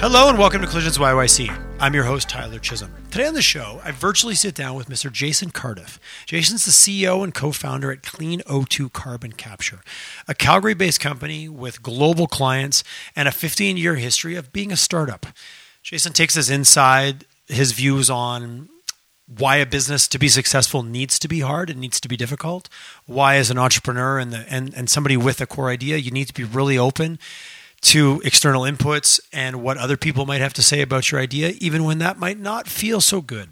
Hello and welcome to Collisions YYC. I'm your host, Tyler Chisholm. Today on the show, I virtually sit down with Mr. Jason Cardiff. Jason's the CEO and co founder at Clean O2 Carbon Capture, a Calgary based company with global clients and a 15 year history of being a startup. Jason takes us inside his views on why a business to be successful needs to be hard, it needs to be difficult. Why, as an entrepreneur and, the, and, and somebody with a core idea, you need to be really open to external inputs and what other people might have to say about your idea, even when that might not feel so good.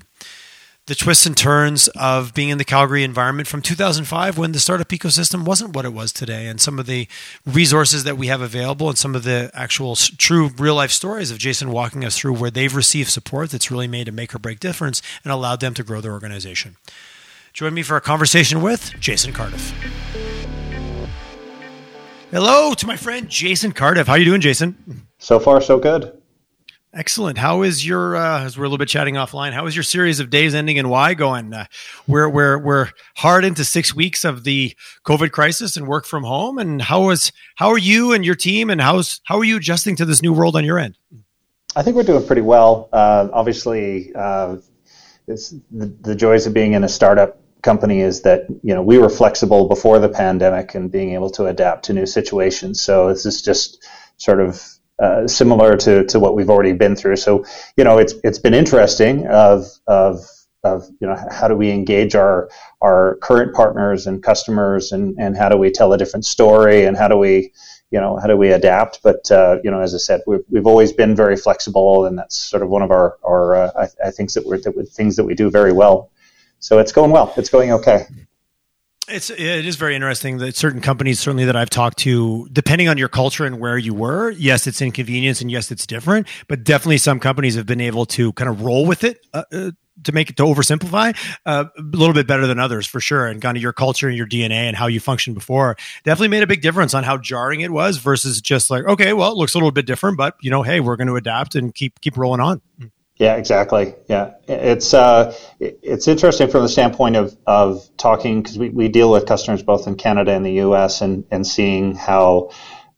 The twists and turns of being in the Calgary environment from 2005 when the startup ecosystem wasn't what it was today, and some of the resources that we have available, and some of the actual true real life stories of Jason walking us through where they've received support that's really made a make or break difference and allowed them to grow their organization. Join me for a conversation with Jason Cardiff. Hello to my friend Jason Cardiff. How are you doing, Jason? So far, so good. Excellent. How is your? Uh, as we're a little bit chatting offline, how is your series of days ending in Y going? Uh, we're we're we're hard into six weeks of the COVID crisis and work from home. And how is how are you and your team? And how's how are you adjusting to this new world on your end? I think we're doing pretty well. Uh, obviously, uh, it's the, the joys of being in a startup company is that you know we were flexible before the pandemic and being able to adapt to new situations. So this is just sort of uh, similar to, to what we've already been through. So you know it's it's been interesting of of of you know how do we engage our our current partners and customers and and how do we tell a different story and how do we you know how do we adapt but uh, you know as i said we've, we've always been very flexible and that's sort of one of our our uh, I, I think that we're that we, things that we do very well so it's going well. It's going okay. It's it is very interesting that certain companies certainly that I've talked to, depending on your culture and where you were, yes, it's inconvenience and yes, it's different, but definitely some companies have been able to kind of roll with it. Uh, uh, to make it to oversimplify uh, a little bit better than others for sure and kind of your culture and your dna and how you functioned before definitely made a big difference on how jarring it was versus just like okay well it looks a little bit different but you know hey we're going to adapt and keep keep rolling on yeah, exactly. Yeah, it's uh, it's interesting from the standpoint of of talking because we, we deal with customers both in Canada and the U.S. and and seeing how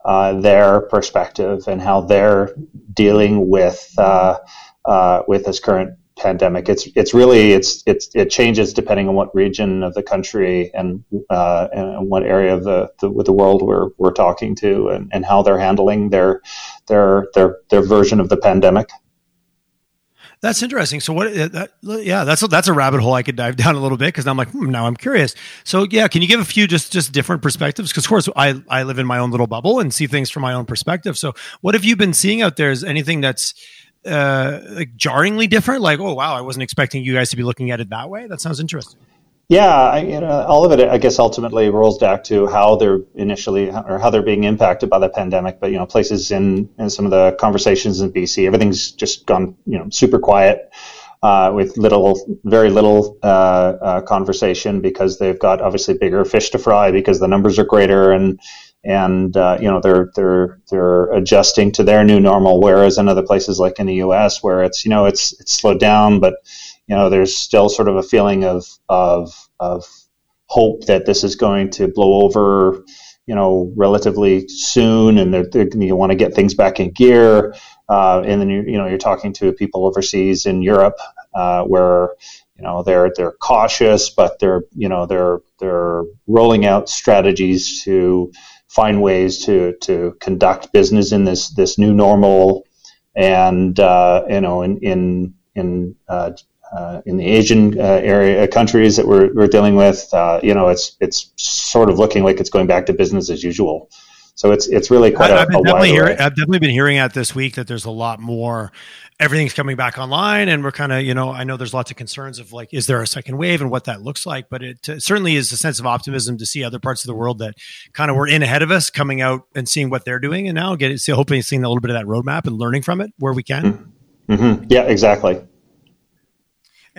uh, their perspective and how they're dealing with uh, uh, with this current pandemic. It's it's really it's it's it changes depending on what region of the country and uh, and what area of the, the the world we're we're talking to and, and how they're handling their their their their version of the pandemic. That's interesting. So what? Uh, that, yeah, that's a, that's a rabbit hole I could dive down a little bit because I'm like, hmm, now I'm curious. So yeah, can you give a few just just different perspectives? Because of course I I live in my own little bubble and see things from my own perspective. So what have you been seeing out there? Is anything that's uh, like jarringly different? Like, oh wow, I wasn't expecting you guys to be looking at it that way. That sounds interesting. Yeah, I, you know, all of it, I guess, ultimately rolls back to how they're initially or how they're being impacted by the pandemic. But you know, places in, in some of the conversations in BC, everything's just gone, you know, super quiet. Uh, with little, very little uh, uh, conversation because they've got obviously bigger fish to fry because the numbers are greater and and uh, you know they're they're they're adjusting to their new normal. Whereas in other places like in the U.S. where it's you know it's it's slowed down, but you know, there's still sort of a feeling of of of hope that this is going to blow over, you know, relatively soon, and they're, they're, you want to get things back in gear. Uh, and then you you know you're talking to people overseas in Europe uh, where you know they're they're cautious, but they're you know they're they're rolling out strategies to find ways to to conduct business in this this new normal, and uh, you know in in in uh, uh, in the Asian uh, area uh, countries that we're, we're dealing with, uh, you know, it's it's sort of looking like it's going back to business as usual. So it's it's really quite I, a, I've, a definitely hearing, I've definitely been hearing out this week that there's a lot more. Everything's coming back online, and we're kind of, you know, I know there's lots of concerns of like, is there a second wave and what that looks like? But it uh, certainly is a sense of optimism to see other parts of the world that kind of were in ahead of us coming out and seeing what they're doing, and now getting, hoping seeing a little bit of that roadmap and learning from it where we can. Mm-hmm. mm-hmm. Yeah, exactly.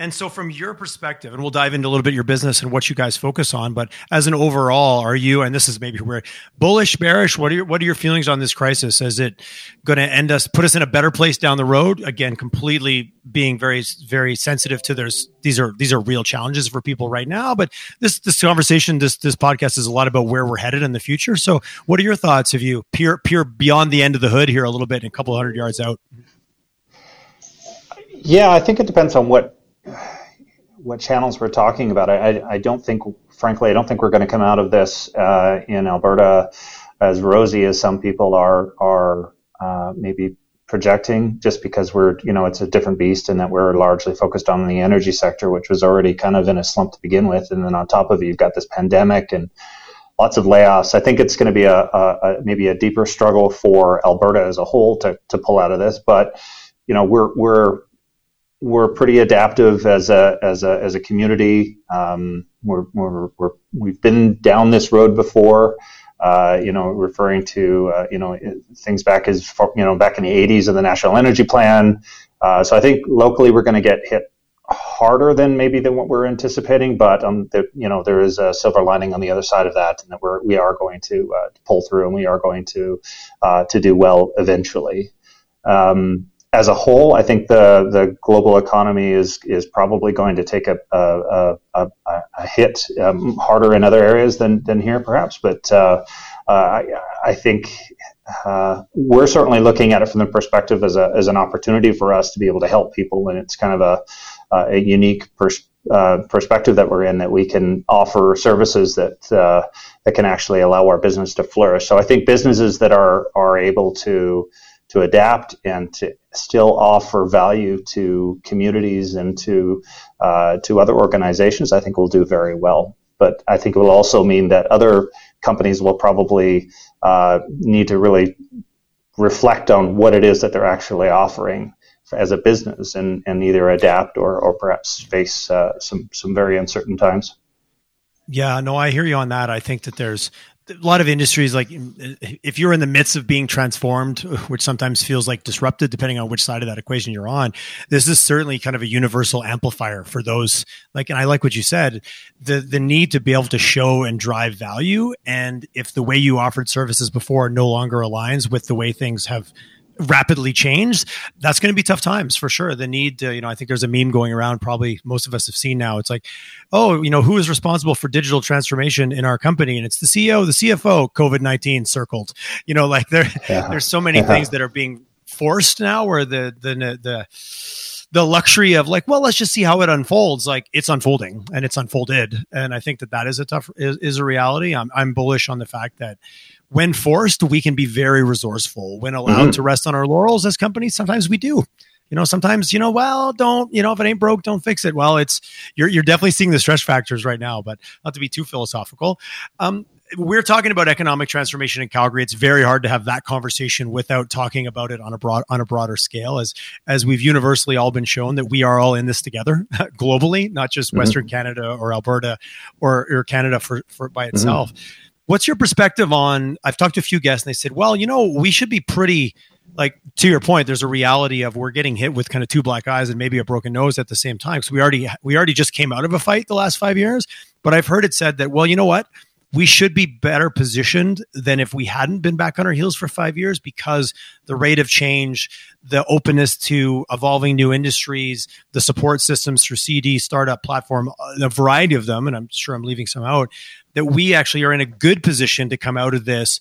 And so, from your perspective, and we'll dive into a little bit your business and what you guys focus on, but as an overall, are you, and this is maybe where bullish, bearish, what are your, what are your feelings on this crisis? Is it going to end us, put us in a better place down the road? Again, completely being very, very sensitive to there's, these are, these are real challenges for people right now, but this, this conversation, this, this podcast is a lot about where we're headed in the future. So, what are your thoughts if you peer, peer beyond the end of the hood here a little bit and a couple hundred yards out? Yeah, I think it depends on what what channels we're talking about. I, I don't think, frankly, I don't think we're going to come out of this uh, in Alberta as rosy as some people are are uh, maybe projecting. Just because we're, you know, it's a different beast, and that we're largely focused on the energy sector, which was already kind of in a slump to begin with, and then on top of it, you've got this pandemic and lots of layoffs. I think it's going to be a, a, a maybe a deeper struggle for Alberta as a whole to to pull out of this, but you know, we're we're we're pretty adaptive as a as a as a community. Um, we're, we're, we're we've been down this road before. Uh, you know, referring to uh, you know things back as you know back in the 80s of the National Energy Plan. Uh, so I think locally we're going to get hit harder than maybe than what we're anticipating, but um, the, you know there is a silver lining on the other side of that, and that we're we are going to uh, pull through and we are going to uh, to do well eventually. Um, as a whole, I think the the global economy is is probably going to take a a, a, a hit um, harder in other areas than than here, perhaps. But uh, uh, I, I think uh, we're certainly looking at it from the perspective as a as an opportunity for us to be able to help people, and it's kind of a a unique pers- uh, perspective that we're in that we can offer services that uh, that can actually allow our business to flourish. So I think businesses that are are able to to adapt and to still offer value to communities and to uh, to other organizations, I think will do very well. But I think it will also mean that other companies will probably uh, need to really reflect on what it is that they're actually offering as a business and, and either adapt or, or perhaps face uh, some some very uncertain times. Yeah, no, I hear you on that. I think that there's a lot of industries like uh, if you're in the midst of being transformed which sometimes feels like disrupted depending on which side of that equation you're on this is certainly kind of a universal amplifier for those like and i like what you said the the need to be able to show and drive value. And if the way you offered services before no longer aligns with the way things have rapidly changed, that's going to be tough times for sure. The need to, you know, I think there's a meme going around, probably most of us have seen now. It's like, oh, you know, who is responsible for digital transformation in our company? And it's the CEO, the CFO, COVID 19 circled. You know, like there, yeah. there's so many yeah. things that are being forced now where the, the, the, the luxury of like, well, let's just see how it unfolds. Like it's unfolding and it's unfolded. And I think that that is a tough, is, is a reality. I'm, I'm bullish on the fact that when forced, we can be very resourceful. When allowed mm-hmm. to rest on our laurels as companies, sometimes we do. You know, sometimes, you know, well, don't, you know, if it ain't broke, don't fix it. Well, it's, you're, you're definitely seeing the stress factors right now, but not to be too philosophical. Um, we're talking about economic transformation in Calgary. It's very hard to have that conversation without talking about it on a broad on a broader scale, as as we've universally all been shown that we are all in this together globally, not just mm-hmm. Western Canada or Alberta or, or Canada for, for by mm-hmm. itself. Mm-hmm. What's your perspective on? I've talked to a few guests and they said, well, you know, we should be pretty like to your point there's a reality of we're getting hit with kind of two black eyes and maybe a broken nose at the same time because we already we already just came out of a fight the last five years but i've heard it said that well you know what we should be better positioned than if we hadn't been back on our heels for five years because the rate of change, the openness to evolving new industries, the support systems through CD, startup platform, uh, a variety of them, and I'm sure I'm leaving some out, that we actually are in a good position to come out of this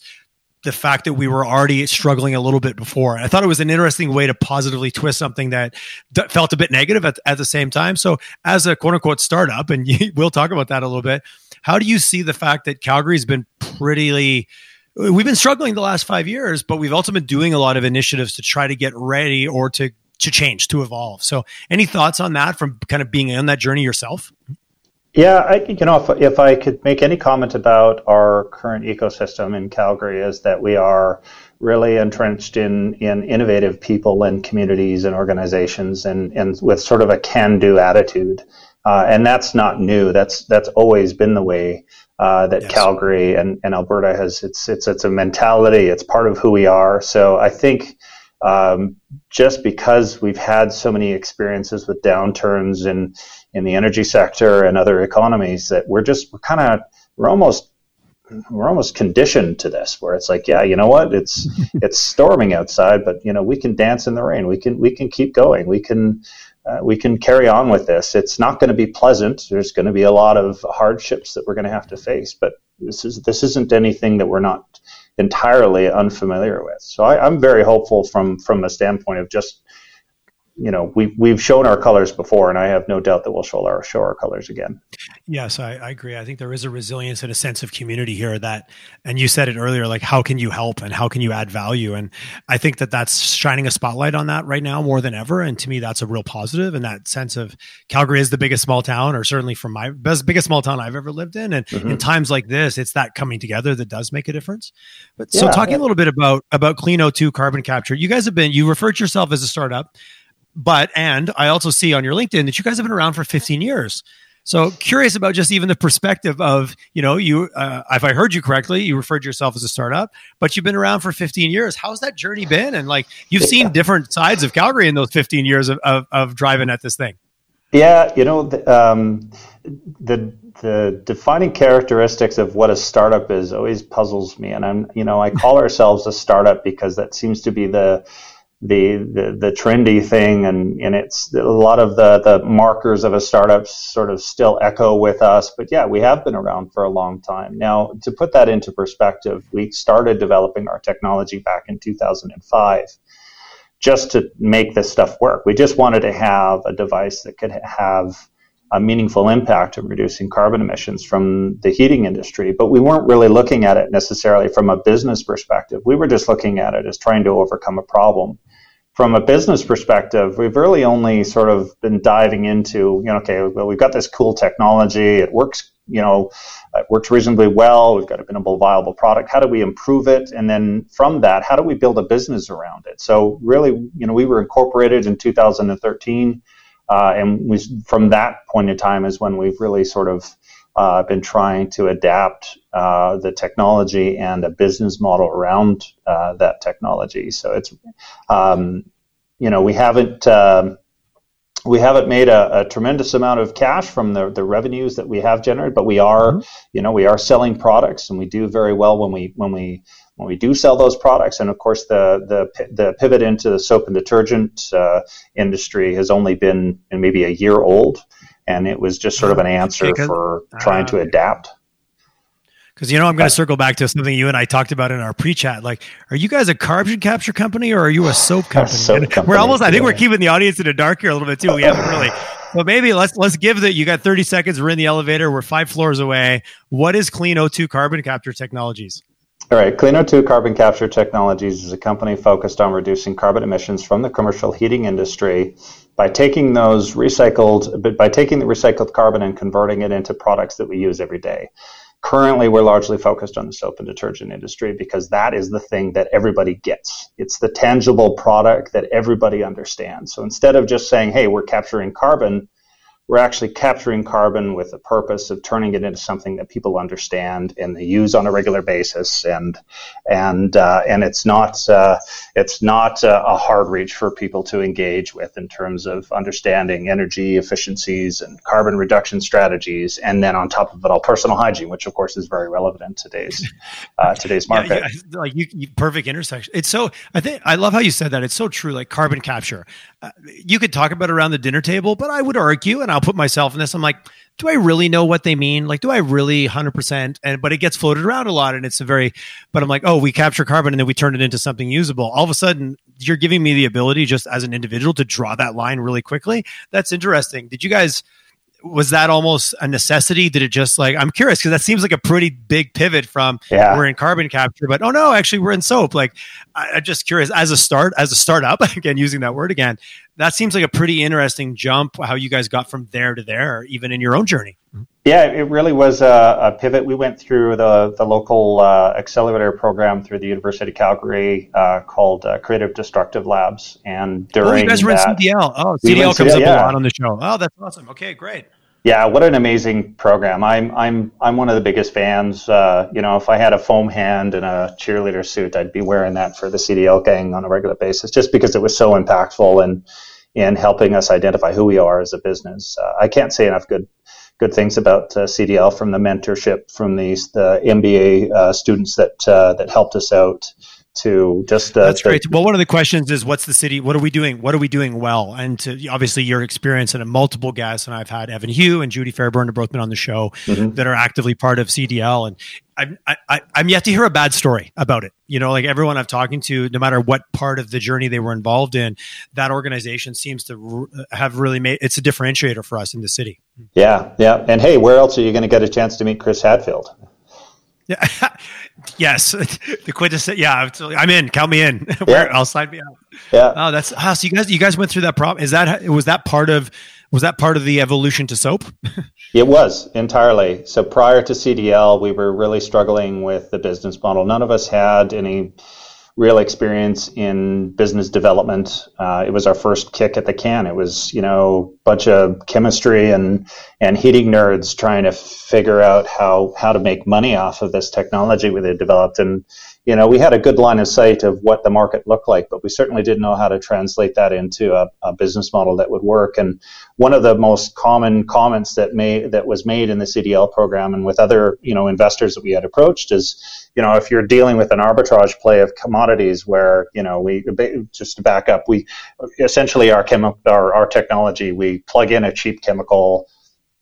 the fact that we were already struggling a little bit before. I thought it was an interesting way to positively twist something that d- felt a bit negative at, at the same time. So, as a quote unquote startup, and we'll talk about that a little bit, how do you see the fact that Calgary's been pretty we've been struggling the last five years, but we've also been doing a lot of initiatives to try to get ready or to to change, to evolve. So, any thoughts on that from kind of being on that journey yourself? Yeah, I, you know, if, if I could make any comment about our current ecosystem in Calgary, is that we are really entrenched in in innovative people and communities and organizations, and and with sort of a can-do attitude. Uh, and that's not new. That's that's always been the way uh, that yes. Calgary and, and Alberta has. It's it's it's a mentality. It's part of who we are. So I think um, just because we've had so many experiences with downturns in in the energy sector and other economies, that we're just we're kind of we're almost we're almost conditioned to this where it's like yeah you know what it's it's storming outside but you know we can dance in the rain we can we can keep going we can uh, we can carry on with this. It's not going to be pleasant. There's going to be a lot of hardships that we're going to have to face, but this is this isn't anything that we're not entirely unfamiliar with. So I, am very hopeful from from a standpoint of just you know we we've shown our colors before, and I have no doubt that we'll show our show our colors again. Yes, I, I, agree. I think there is a resilience and a sense of community here that, and you said it earlier, like how can you help and how can you add value, and I think that that's shining a spotlight on that right now more than ever, and to me that's a real positive. and that sense of Calgary is the biggest small town, or certainly from my best biggest small town I've ever lived in, and mm-hmm. in times like this, it's that coming together that does make a difference. But so talking yeah. a little bit about about Clean O2 carbon capture, you guys have been you referred to yourself as a startup but and I also see on your LinkedIn that you guys have been around for 15 years. So curious about just even the perspective of you know you uh, if I heard you correctly, you referred to yourself as a startup, but you've been around for 15 years. How's that journey been? And like you've seen different sides of Calgary in those 15 years of, of, of driving at this thing. Yeah, you know the, um, the the defining characteristics of what a startup is always puzzles me, and I'm you know I call ourselves a startup because that seems to be the the, the, the trendy thing and, and it's a lot of the, the markers of a startup sort of still echo with us. But yeah, we have been around for a long time. Now, to put that into perspective, we started developing our technology back in 2005 just to make this stuff work. We just wanted to have a device that could have a meaningful impact in reducing carbon emissions from the heating industry, but we weren't really looking at it necessarily from a business perspective. We were just looking at it as trying to overcome a problem from a business perspective, we've really only sort of been diving into, you know, okay, well, we've got this cool technology. It works, you know, it works reasonably well. We've got a minimal viable product. How do we improve it? And then from that, how do we build a business around it? So really, you know, we were incorporated in 2013. Uh, and we, from that point in time is when we've really sort of uh, been trying to adapt uh, the technology and a business model around uh, that technology. So it's, um, you know, we haven't um, we haven't made a, a, tremendous amount of cash from the, the revenues that we have generated, but we are, mm-hmm. you know, we are selling products, and we do very well when we when we when we do sell those products. And of course, the the the pivot into the soap and detergent uh, industry has only been maybe a year old and it was just sort of an uh, answer for ah. trying to adapt. Because you know, I'm going to circle back to something you and I talked about in our pre-chat. Like, are you guys a carbon capture company or are you a soap company? A soap company we're almost. I think yeah. we're keeping the audience in the dark here a little bit too. We haven't really. But maybe let's let's give that. You got 30 seconds. We're in the elevator. We're five floors away. What is Clean O2 Carbon Capture Technologies? All right, Clean O2 Carbon Capture Technologies is a company focused on reducing carbon emissions from the commercial heating industry by taking those recycled, by taking the recycled carbon and converting it into products that we use every day. Currently, we're largely focused on the soap and detergent industry because that is the thing that everybody gets. It's the tangible product that everybody understands. So instead of just saying, hey, we're capturing carbon, we're actually capturing carbon with the purpose of turning it into something that people understand and they use on a regular basis. And and uh, and it's not uh, it's not uh, a hard reach for people to engage with in terms of understanding energy efficiencies and carbon reduction strategies. And then on top of it all, personal hygiene, which of course is very relevant in today's uh, today's market. Yeah, yeah, like you, you, perfect intersection. It's so I think I love how you said that. It's so true. Like carbon capture, uh, you could talk about it around the dinner table, but I would argue, and I'll I'll put myself in this. I'm like, do I really know what they mean? Like, do I really 100%? And, but it gets floated around a lot and it's a very, but I'm like, oh, we capture carbon and then we turn it into something usable. All of a sudden, you're giving me the ability just as an individual to draw that line really quickly. That's interesting. Did you guys, was that almost a necessity? Did it just like I'm curious because that seems like a pretty big pivot from yeah. we're in carbon capture, but oh no, actually we're in soap. Like I, am just curious as a start, as a startup, again using that word again, that seems like a pretty interesting jump. How you guys got from there to there, even in your own journey. Yeah, it really was a, a pivot. We went through the the local uh, accelerator program through the University of Calgary uh, called uh, Creative Destruction Labs, and during oh, you guys were that, in CDL. Oh, CDL comes CDL, up yeah. a lot on the show. Oh, that's awesome. Okay, great. Yeah, what an amazing program! I'm I'm I'm one of the biggest fans. Uh, you know, if I had a foam hand and a cheerleader suit, I'd be wearing that for the CDL gang on a regular basis, just because it was so impactful and in helping us identify who we are as a business. Uh, I can't say enough good good things about uh, CDL from the mentorship from these the MBA uh, students that uh, that helped us out to just uh, that's great. well, one of the questions is, what's the city? What are we doing? What are we doing well? And to, obviously, your experience and a multiple guests, and I've had Evan Hugh and Judy Fairburn have both been on the show mm-hmm. that are actively part of CDL, and I'm I, I'm yet to hear a bad story about it. You know, like everyone I've talking to, no matter what part of the journey they were involved in, that organization seems to have really made it's a differentiator for us in the city. Yeah, yeah. And hey, where else are you going to get a chance to meet Chris Hadfield? Yeah. yes. The quintessence. Yeah. I'm in. Count me in. Yeah. I'll sign me up. Yeah. Oh, that's oh, so you guys you guys went through that problem. Is that was that part of was that part of the evolution to soap? it was entirely. So prior to CDL, we were really struggling with the business model. None of us had any real experience in business development. Uh, it was our first kick at the can. It was, you know, a bunch of chemistry and, and heating nerds trying to figure out how, how to make money off of this technology we had developed. And, you know, we had a good line of sight of what the market looked like, but we certainly didn't know how to translate that into a, a business model that would work. And one of the most common comments that made, that was made in the CDL program and with other, you know, investors that we had approached is, you know, if you're dealing with an arbitrage play of commodities where, you know, we just to back up, we essentially our chemi- our, our technology, we plug in a cheap chemical,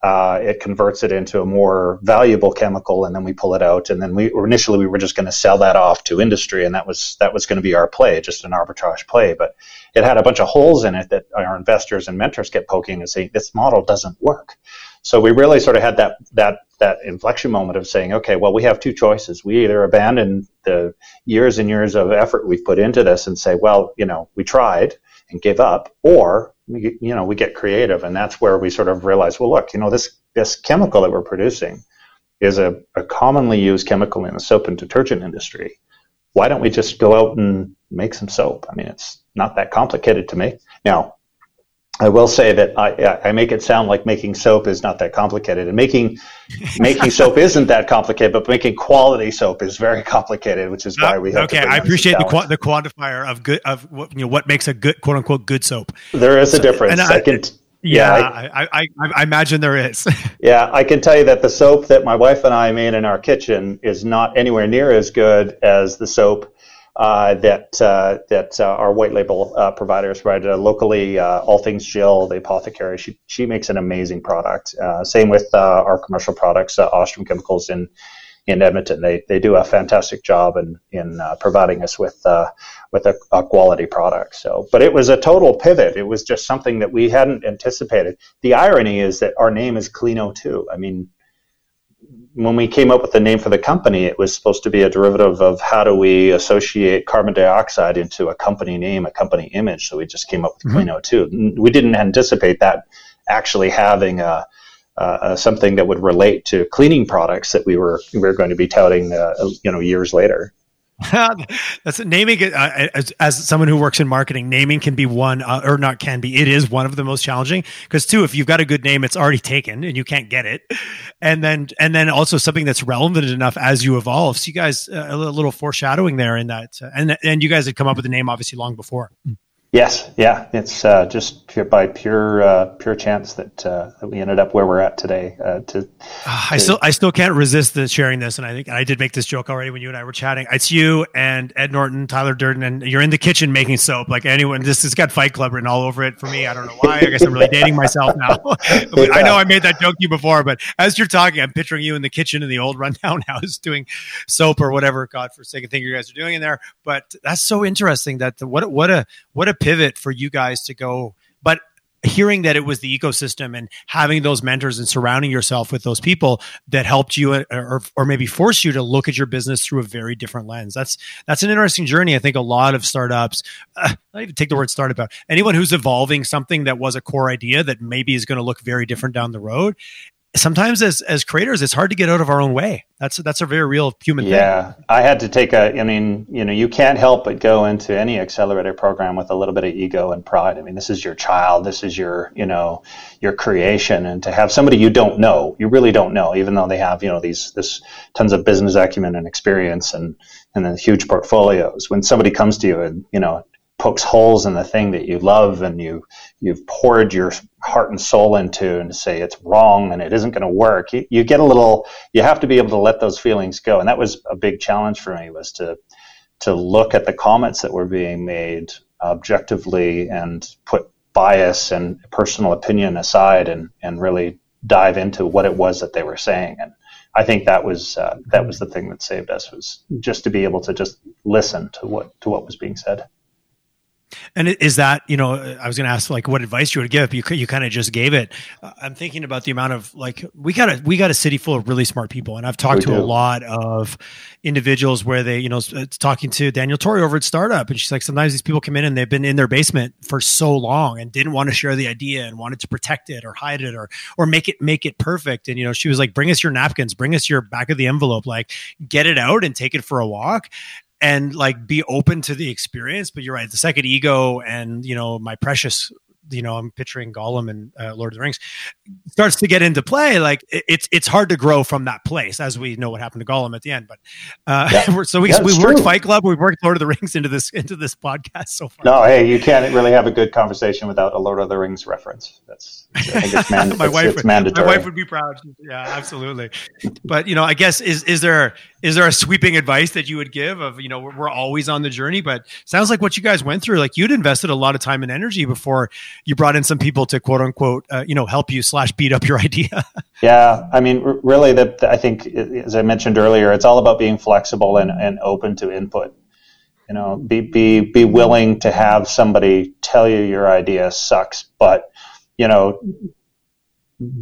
uh, it converts it into a more valuable chemical, and then we pull it out. And then we initially we were just going to sell that off to industry, and that was that was going to be our play, just an arbitrage play. But it had a bunch of holes in it that our investors and mentors kept poking and saying this model doesn't work. So we really sort of had that that that inflection moment of saying, okay, well, we have two choices. We either abandon the years and years of effort we've put into this and say, well, you know, we tried and give up, or we, you know, we get creative, and that's where we sort of realize, well, look, you know, this this chemical that we're producing is a, a commonly used chemical in the soap and detergent industry. Why don't we just go out and make some soap? I mean, it's not that complicated to make. Now, I will say that I, I make it sound like making soap is not that complicated, and making making soap isn't that complicated. But making quality soap is very complicated, which is why uh, we have. Okay, I appreciate the qu- the quantifier of good of what you know what makes a good quote unquote good soap. There is a difference. And I, I can, yeah, yeah I, I, I, imagine there is. yeah, I can tell you that the soap that my wife and I made in our kitchen is not anywhere near as good as the soap uh, that uh, that uh, our white label uh, providers provide locally. Uh, All Things Jill, the apothecary, she she makes an amazing product. same with our commercial products, Ostrem Chemicals in in Edmonton. They they do a fantastic job in in providing us with with a, a, quality product. So, but it was a total pivot. It was just something that we hadn't anticipated. The irony is that our name is Clean O2. I mean when we came up with the name for the company, it was supposed to be a derivative of how do we associate carbon dioxide into a company name, a company image. So we just came up with mm-hmm. Clean O2. We didn't anticipate that actually having a, uh, something that would relate to cleaning products that we were we were going to be touting, uh, you know, years later. That's naming it uh, as, as someone who works in marketing. Naming can be one, uh, or not can be. It is one of the most challenging because two, if you've got a good name, it's already taken and you can't get it, and then and then also something that's relevant enough as you evolve. So you guys uh, a little foreshadowing there in that, uh, and and you guys had come up with the name obviously long before. Yes, yeah, it's uh, just by pure uh, pure chance that, uh, that we ended up where we're at today. Uh, to, to, I still I still can't resist the sharing this, and I think I did make this joke already when you and I were chatting. It's you and Ed Norton, Tyler Durden, and you're in the kitchen making soap. Like anyone, this has got Fight Club written all over it for me. I don't know why. I guess I'm really dating myself now. I know I made that joke to you before, but as you're talking, I'm picturing you in the kitchen in the old rundown house doing soap or whatever God forsaken thing you guys are doing in there. But that's so interesting. That the, what what a what a pivot for you guys to go. But hearing that it was the ecosystem and having those mentors and surrounding yourself with those people that helped you uh, or, or maybe forced you to look at your business through a very different lens that's that's an interesting journey i think a lot of startups uh, not even take the word startup out anyone who's evolving something that was a core idea that maybe is going to look very different down the road sometimes as as creators it's hard to get out of our own way. That's that's a very real human thing. yeah. Thing. i had to take a i mean you know you can't help but go into any accelerator program with a little bit of ego and pride. I mean this is your child. This is your you know your creation. And to have somebody you don't know you really don't know even though they have you know these this tons of business acumen and experience and and then huge portfolios. When somebody comes to you and you know pokes holes in the thing that you love and you you've poured your heart and soul into and say it's wrong and it isn't going to work you, you, get a little you have to be able to let those feelings go and that was a big challenge for me was to to look at the comments that were being made objectively and put bias and personal opinion aside and, and really dive into what it was that they were saying. And I think that was uh, that was the thing that saved us was just to be able to just listen to what to what was being said. And is that you know I was going to ask like what advice you would give, but you you kind of just gave it. Uh, I'm thinking about the amount of like we got a we got a city full of really smart people, and I've talked we to do. a lot of individuals where they you know talking to Danielle Torrey over at Startup, and she's like sometimes these people come in and they've been in their basement for so long and didn't want to share the idea and wanted to protect it or hide it or or make it make it perfect. And you know she was like, bring us your napkins, bring us your back of the envelope, like get it out and take it for a walk and like be open to the experience. But you're right, the second ego and you know my precious you know, I'm picturing Gollum and uh, Lord of the Rings starts to get into play. Like it's it's hard to grow from that place, as we know what happened to Gollum at the end. But uh, yeah. so we we worked Fight Club, we worked Lord of the Rings into this into this podcast so far. No, hey, you can't really have a good conversation without a Lord of the Rings reference. That's I think it's, man- my it's, wife, it's mandatory. My wife would be proud. Yeah, absolutely. but you know, I guess is is there is there a sweeping advice that you would give of you know we're, we're always on the journey, but sounds like what you guys went through, like you'd invested a lot of time and energy before you brought in some people to quote unquote, uh, you know, help you slash beat up your idea. yeah, I mean, really, that I think, as I mentioned earlier, it's all about being flexible and, and open to input. You know, be be be willing to have somebody tell you your idea sucks, but you know,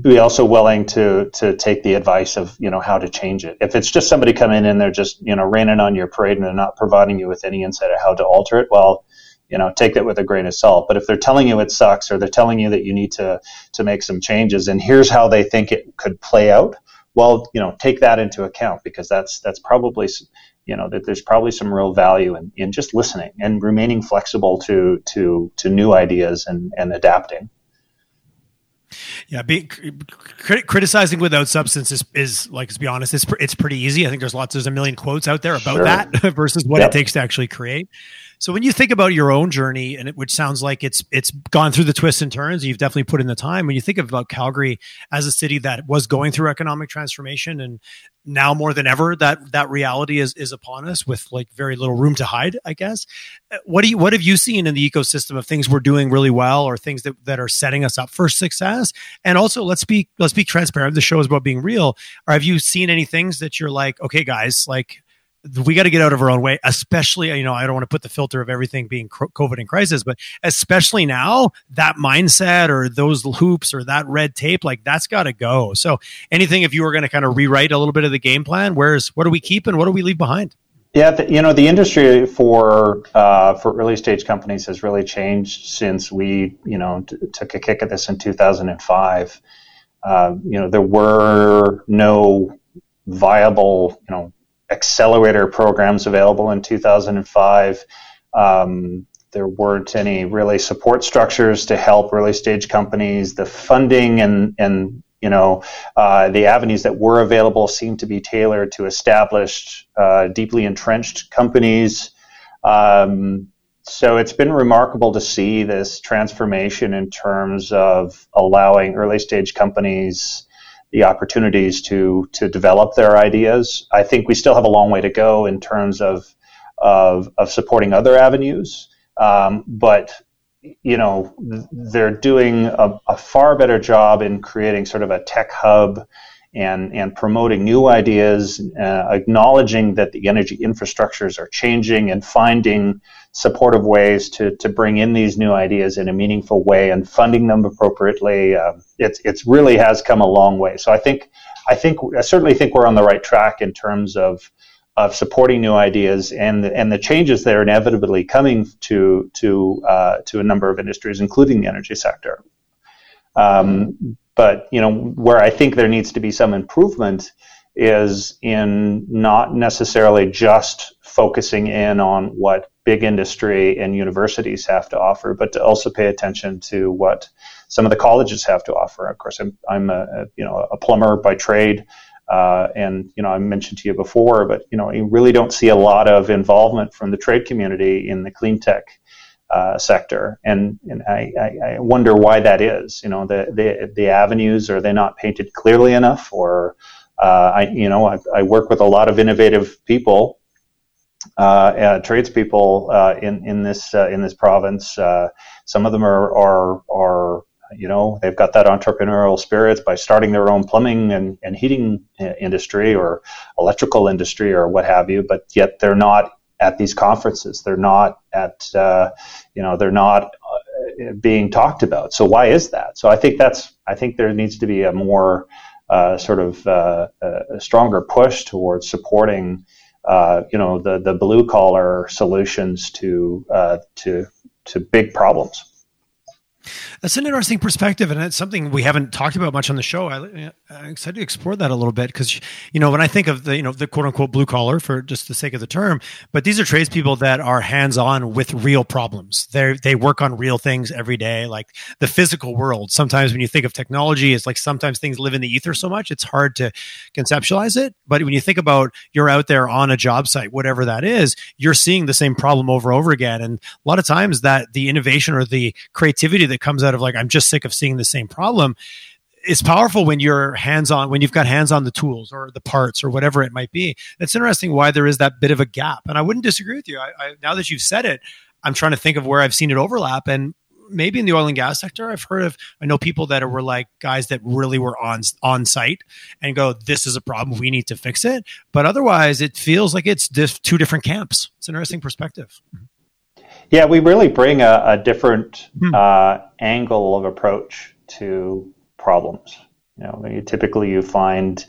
be also willing to to take the advice of you know how to change it. If it's just somebody coming in, they're just you know raining on your parade and they're not providing you with any insight of how to alter it. Well, you know take that with a grain of salt but if they're telling you it sucks or they're telling you that you need to to make some changes and here's how they think it could play out well you know take that into account because that's that's probably you know that there's probably some real value in, in just listening and remaining flexible to to to new ideas and and adapting yeah, being crit- criticizing without substance is, is like to be honest, it's it's pretty easy. I think there's lots, there's a million quotes out there about sure. that versus what yep. it takes to actually create. So when you think about your own journey, and it, which sounds like it's it's gone through the twists and turns, you've definitely put in the time. When you think about Calgary as a city that was going through economic transformation, and now more than ever that that reality is is upon us with like very little room to hide, I guess. Uh, what do you what have you seen in the ecosystem of things we're doing really well, or things that that are setting us up for success? And also, let's be let's be transparent. The show is about being real. Or have you seen any things that you're like, okay, guys, like we got to get out of our own way, especially, you know, I don't want to put the filter of everything being COVID and crisis, but especially now, that mindset or those hoops or that red tape, like that's got to go. So, anything if you were going to kind of rewrite a little bit of the game plan, where's what do we keep and what do we leave behind? Yeah, the, you know, the industry for uh, for early stage companies has really changed since we, you know, t- took a kick at this in 2005. Uh, you know, there were no viable, you know, accelerator programs available in 2005. Um, there weren't any really support structures to help early stage companies. The funding and and you know uh, the avenues that were available seemed to be tailored to established, uh, deeply entrenched companies. Um, so it's been remarkable to see this transformation in terms of allowing early stage companies the opportunities to to develop their ideas. I think we still have a long way to go in terms of of, of supporting other avenues, um, but you know they're doing a, a, far better job in creating sort of a tech hub and and promoting new ideas, uh, acknowledging that the energy infrastructures are changing and finding supportive ways to, to bring in these new ideas in a meaningful way and funding them appropriately. Uh, it's it's really has come a long way. So I think I think I certainly think we're on the right track in terms of of supporting new ideas and and the changes that are inevitably coming to to uh, to a number of industries, including the energy sector. Um, but you know where I think there needs to be some improvement is in not necessarily just focusing in on what big industry and universities have to offer, but to also pay attention to what some of the colleges have to offer. Of course, I'm, I'm a, you know a plumber by trade, uh, and you know I mentioned to you before, but you know you really don't see a lot of involvement from the trade community in the clean tech. Uh, sector, and and I, I, wonder why that is. You know, the, the the avenues are they not painted clearly enough, or uh, I you know I, I work with a lot of innovative people uh, tradespeople uh, in in this uh, in this province. Uh, some of them are are are you know they've got that entrepreneurial spirit by starting their own plumbing and, and heating uh, industry or electrical industry or what have you, but yet they're not at these conferences. They're not at uh, you know they're not being talked about. So why is that? So I think that's I think there needs to be a more sort of a stronger push towards supporting uh, you know the the blue collar solutions to uh, to to big problems. That's an interesting perspective, and it's something we haven't talked about much on the show. I, am excited to explore that a little bit because, you know, when I think of the, you know, the quote unquote blue collar for just the sake of the term, but these are tradespeople that are hands on with real problems. They they work on real things every day, like the physical world. Sometimes when you think of technology, it's like sometimes things live in the ether so much it's hard to conceptualize it. But when you think about you're out there on a job site, whatever that is, you're seeing the same problem over and over again, and a lot of times that the innovation or the creativity that comes out of like I'm just sick of seeing the same problem. It's powerful when you're hands on, when you've got hands on the tools or the parts or whatever it might be. It's interesting why there is that bit of a gap. And I wouldn't disagree with you. I, I, now that you've said it, I'm trying to think of where I've seen it overlap. And maybe in the oil and gas sector, I've heard of, I know people that were like guys that really were on, on site and go, this is a problem. We need to fix it. But otherwise, it feels like it's just two different camps. It's an interesting perspective. Mm-hmm. Yeah, we really bring a, a different hmm. uh, angle of approach to problems. You know, you, typically you find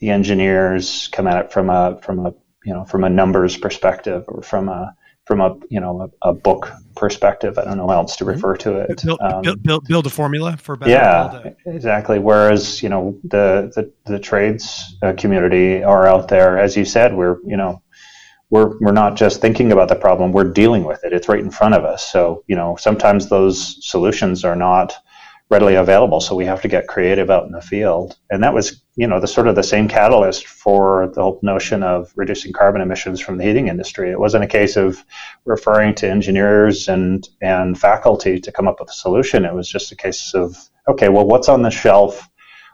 the engineers come at it from a from a you know from a numbers perspective or from a from a you know a, a book perspective. I don't know how else to hmm. refer to it. Build, um, build, build, build, a formula for better. Yeah, exactly. Whereas you know the the, the trades uh, community are out there, as you said, we're you know we're we're not just thinking about the problem we're dealing with it. It's right in front of us. So you know sometimes those solutions are not readily available so we have to get creative out in the field. And that was you know the sort of the same catalyst for the whole notion of reducing carbon emissions from the heating industry. It wasn't a case of referring to engineers and and faculty to come up with a solution. It was just a case of okay well what's on the shelf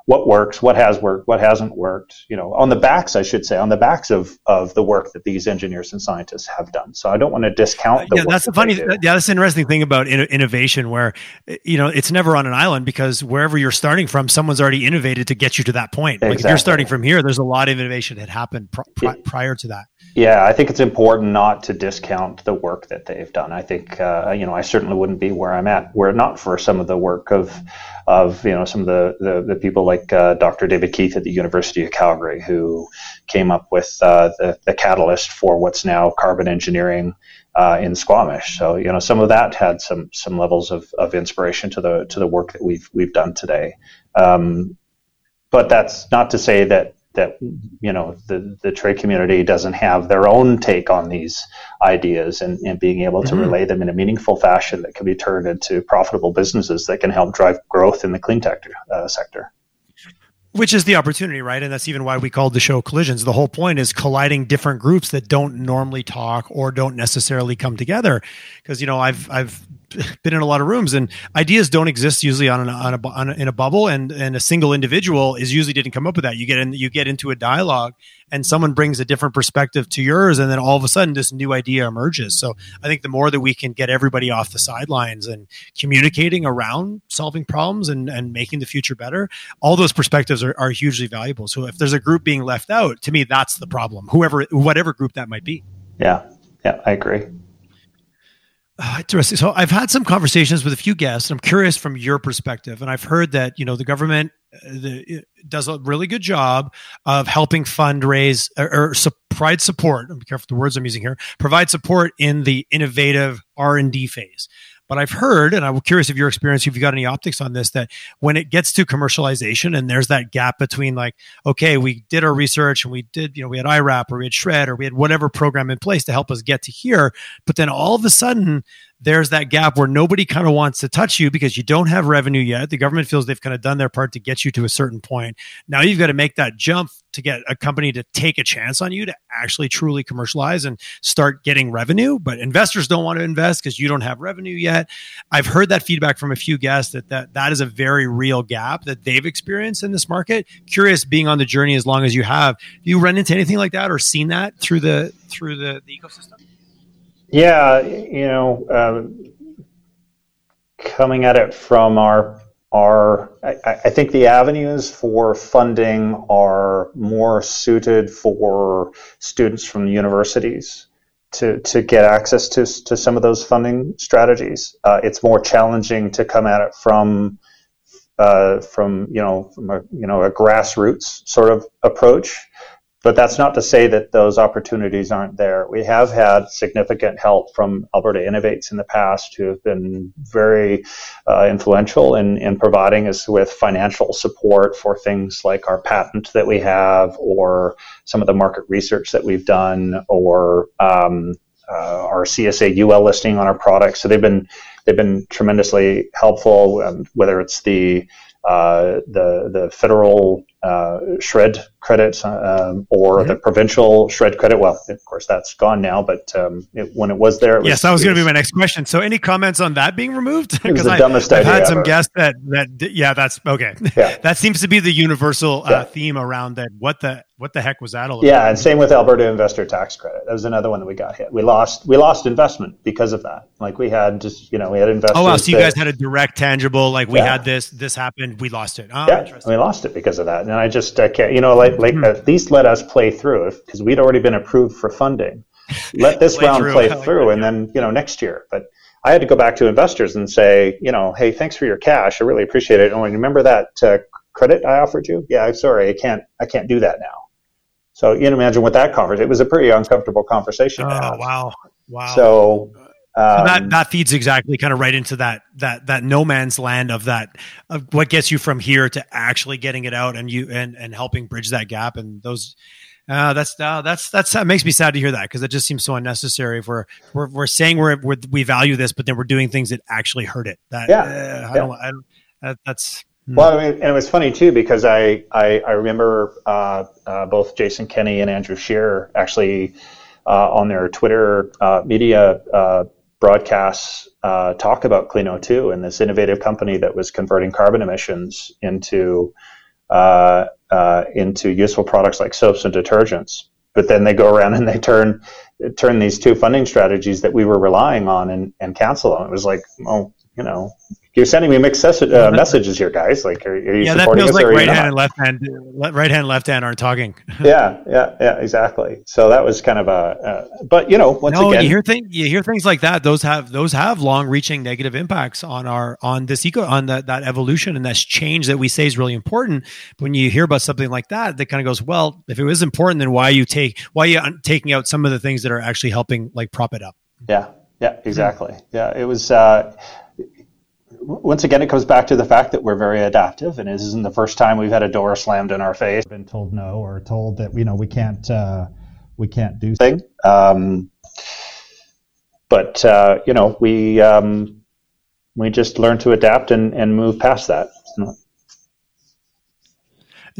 what works, what has worked, what hasn't worked, you know, on the backs, I should say, on the backs of, of the work that these engineers and scientists have done. So I don't want to discount the Yeah, that's the funny, yeah, that's the interesting thing about innovation where, you know, it's never on an island because wherever you're starting from, someone's already innovated to get you to that point. Exactly. Like if you're starting from here, there's a lot of innovation that happened pr- pr- prior to that. Yeah, I think it's important not to discount the work that they've done. I think, uh, you know, I certainly wouldn't be where I'm at were it not for some of the work of, of you know, some of the, the, the people like uh, Dr. David Keith at the University of Calgary, who came up with uh, the, the catalyst for what's now carbon engineering uh, in Squamish. So, you know, some of that had some some levels of, of inspiration to the to the work that we've we've done today. Um, but that's not to say that that you know the the trade community doesn't have their own take on these ideas and, and being able to mm-hmm. relay them in a meaningful fashion that can be turned into profitable businesses that can help drive growth in the clean tech uh, sector. Which is the opportunity right? And that's even why we called the show collisions. The whole point is colliding different groups that don't normally talk or don't necessarily come together. Because you know i've i've been in a lot of rooms and ideas don't exist usually on, an, on, a, on a, in a bubble and and a single individual is usually didn't come up with that. You get in you get into a dialogue and someone brings a different perspective to yours and then all of a sudden this new idea emerges. So i think the more that we can get everybody off the sidelines and communicating around solving problems and and making the future better all those perspectives are, are hugely valuable. So if there's a group being left out to me that's the problem whoever whatever group that might be. Yeah. Yeah i agree uh, interesting. So I've had some conversations with a few guests. And I'm curious from your perspective, and I've heard that you know the government uh, the, does a really good job of helping fundraise or, or provide support. I'm careful with the words I'm using here. Provide support in the innovative R and D phase. But I've heard, and I'm curious of your experience, if you've got any optics on this, that when it gets to commercialization and there's that gap between like, okay, we did our research and we did, you know, we had IRAP or we had SR&ED or we had whatever program in place to help us get to here. But then all of a sudden, there's that gap where nobody kind of wants to touch you because you don't have revenue yet. The government feels they've kind of done their part to get you to a certain point. Now you've got to make that jump to get a company to take a chance on you to actually truly commercialize and start getting revenue. But investors don't want to invest because you don't have revenue yet. I've heard that feedback from a few guests that, that that is a very real gap that they've experienced in this market. Curious, being on the journey as long as you have, do you run into anything like that or seen that through the through the, the ecosystem? Yeah, you know, um, coming at it from our our, I, I, think the avenues for funding are more suited for students from universities to, to get access to, to some of those funding strategies. Uh, it's more challenging to come at it from uh, from you know from a you know a grassroots sort of approach. But that's not to say that those opportunities aren't there. We have had significant help from Alberta Innovates in the past who have been very uh, influential in, in providing us with financial support for things like our patent that we have or some of the market research that we've done or um, uh, our CSA UL listing on our products. So they've been they've been tremendously helpful, um, whether it's the uh, the the federal uh, SR&ED credit um, or mm-hmm. the provincial SR&ED credit. Well, of course, that's gone now, but um, it, when it was there, it yes, that was going to be my next question. So, any comments on that being removed? Because I, have had some guests that that yeah, that's okay. Yeah. that seems to be the universal uh, yeah. theme around that. What the what the heck was that all about? Yeah, and same with Alberta Investor Tax Credit. That was another one that we got hit. We lost we lost investment because of that. Like we had just you know we had investors. Oh wow! So you guys had a direct, tangible like we yeah. had this this happened, we lost it. Oh, yeah, we lost it because of that. And I just I can't you know like like mm-hmm. at least let us play through because we'd already been approved for funding. Let this play round through. play through, and then you know next year. But I had to go back to investors and say, you know, hey, thanks for your cash. I really appreciate it. And remember that uh, credit I offered you? Yeah, I'm sorry, I can't I can't do that now. So you can imagine what that conversation. It was a pretty uncomfortable conversation. Oh wow, wow. So. Um, so that um, that feeds exactly kind of right into that that that no man's land of that of what gets you from here to actually getting it out and you and and helping bridge that gap and those uh, that's uh, that's that's that makes me sad to hear that because it just seems so unnecessary. If we're we're, we're saying we're, we're, we value this, but then we're doing things that actually hurt it. That yeah, uh, I, Don't, I don't. That, that's. Well, I mean, and it was funny too because I I, I remember uh, uh, both Jason Kenney and Andrew Scheer actually uh, on their Twitter uh, media uh, broadcasts uh, talk about Clean O2 and this innovative company that was converting carbon emissions into into useful products like soaps and detergents. But then they go around and they turn turn these two funding strategies that we were relying on and, and cancel them. It was like, oh, you know, you're sending me mixed ses- uh, messages here, guys. Like, are, are you yeah, that feels like right hand and left hand, right hand, left hand aren't talking. yeah, yeah, yeah, exactly. So that was kind of a, uh, but you know, once no, again, you hear things, you hear things like that. Those have those have long reaching negative impacts on our on this eco on that that evolution and that change that we say is really important. But when you hear about something like that, that kind of goes, well, if it was important, then why you take why you taking out some of the things that are actually helping like prop it up? Yeah, yeah, exactly. Yeah, it was. Uh, once again, it comes back to the fact that we're very adaptive, and it isn't the first time we've had a door slammed in our face. Been told no, or told that you know we can't uh, we can't do thing. Um, but uh, you know, we um, we just learn to adapt and, and move past that.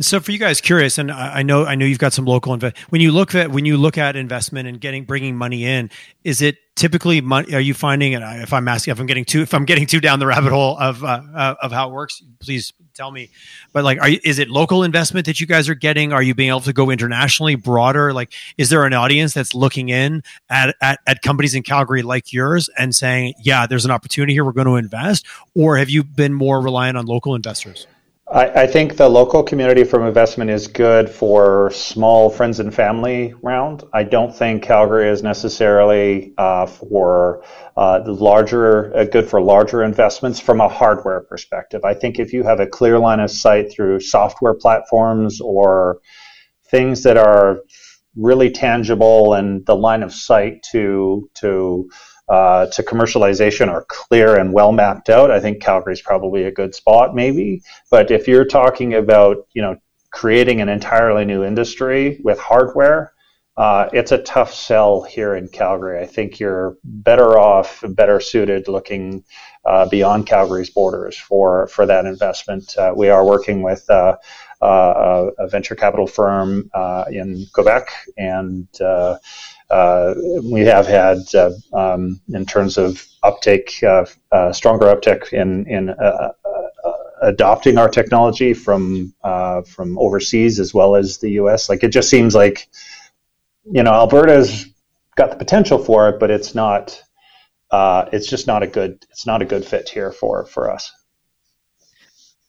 So for you guys curious, and I know I know you've got some local invest. When you look at when you look at investment and getting bringing money in, is it typically? Are you finding? And if I'm asking, if I'm getting too if I'm getting too down the rabbit hole of uh, uh, of how it works, please tell me. But like, are you, is it local investment that you guys are getting? Are you being able to go internationally, broader? Like, is there an audience that's looking in at at, at companies in Calgary like yours and saying, yeah, there's an opportunity here, we're going to invest, or have you been more reliant on local investors? I, I, think the local community from investment is good for small friends and family round. I don't think Calgary is necessarily uh, for uh, larger uh, good for larger investments from a hardware perspective. I think if you have a clear line of sight through software platforms or things that are really tangible and the line of sight to to uh, to commercialization are clear and well mapped out, I think Calgary is probably a good spot, maybe. But if you're talking about, you know, creating an entirely new industry with hardware, uh, it's a tough sell here in Calgary. I think you're better off, better suited looking uh, beyond Calgary's borders for for that investment. Uh, we are working with uh, uh, a venture capital firm uh, in Quebec, and Uh, we have had, uh, um, in terms of uptake, uh, stronger uptake in in adopting our technology from from overseas as well as the U.S. Like it just seems like you know, Alberta's got the potential for it, but it's not. Uh, it's just not a good. It's not a good fit here for for us.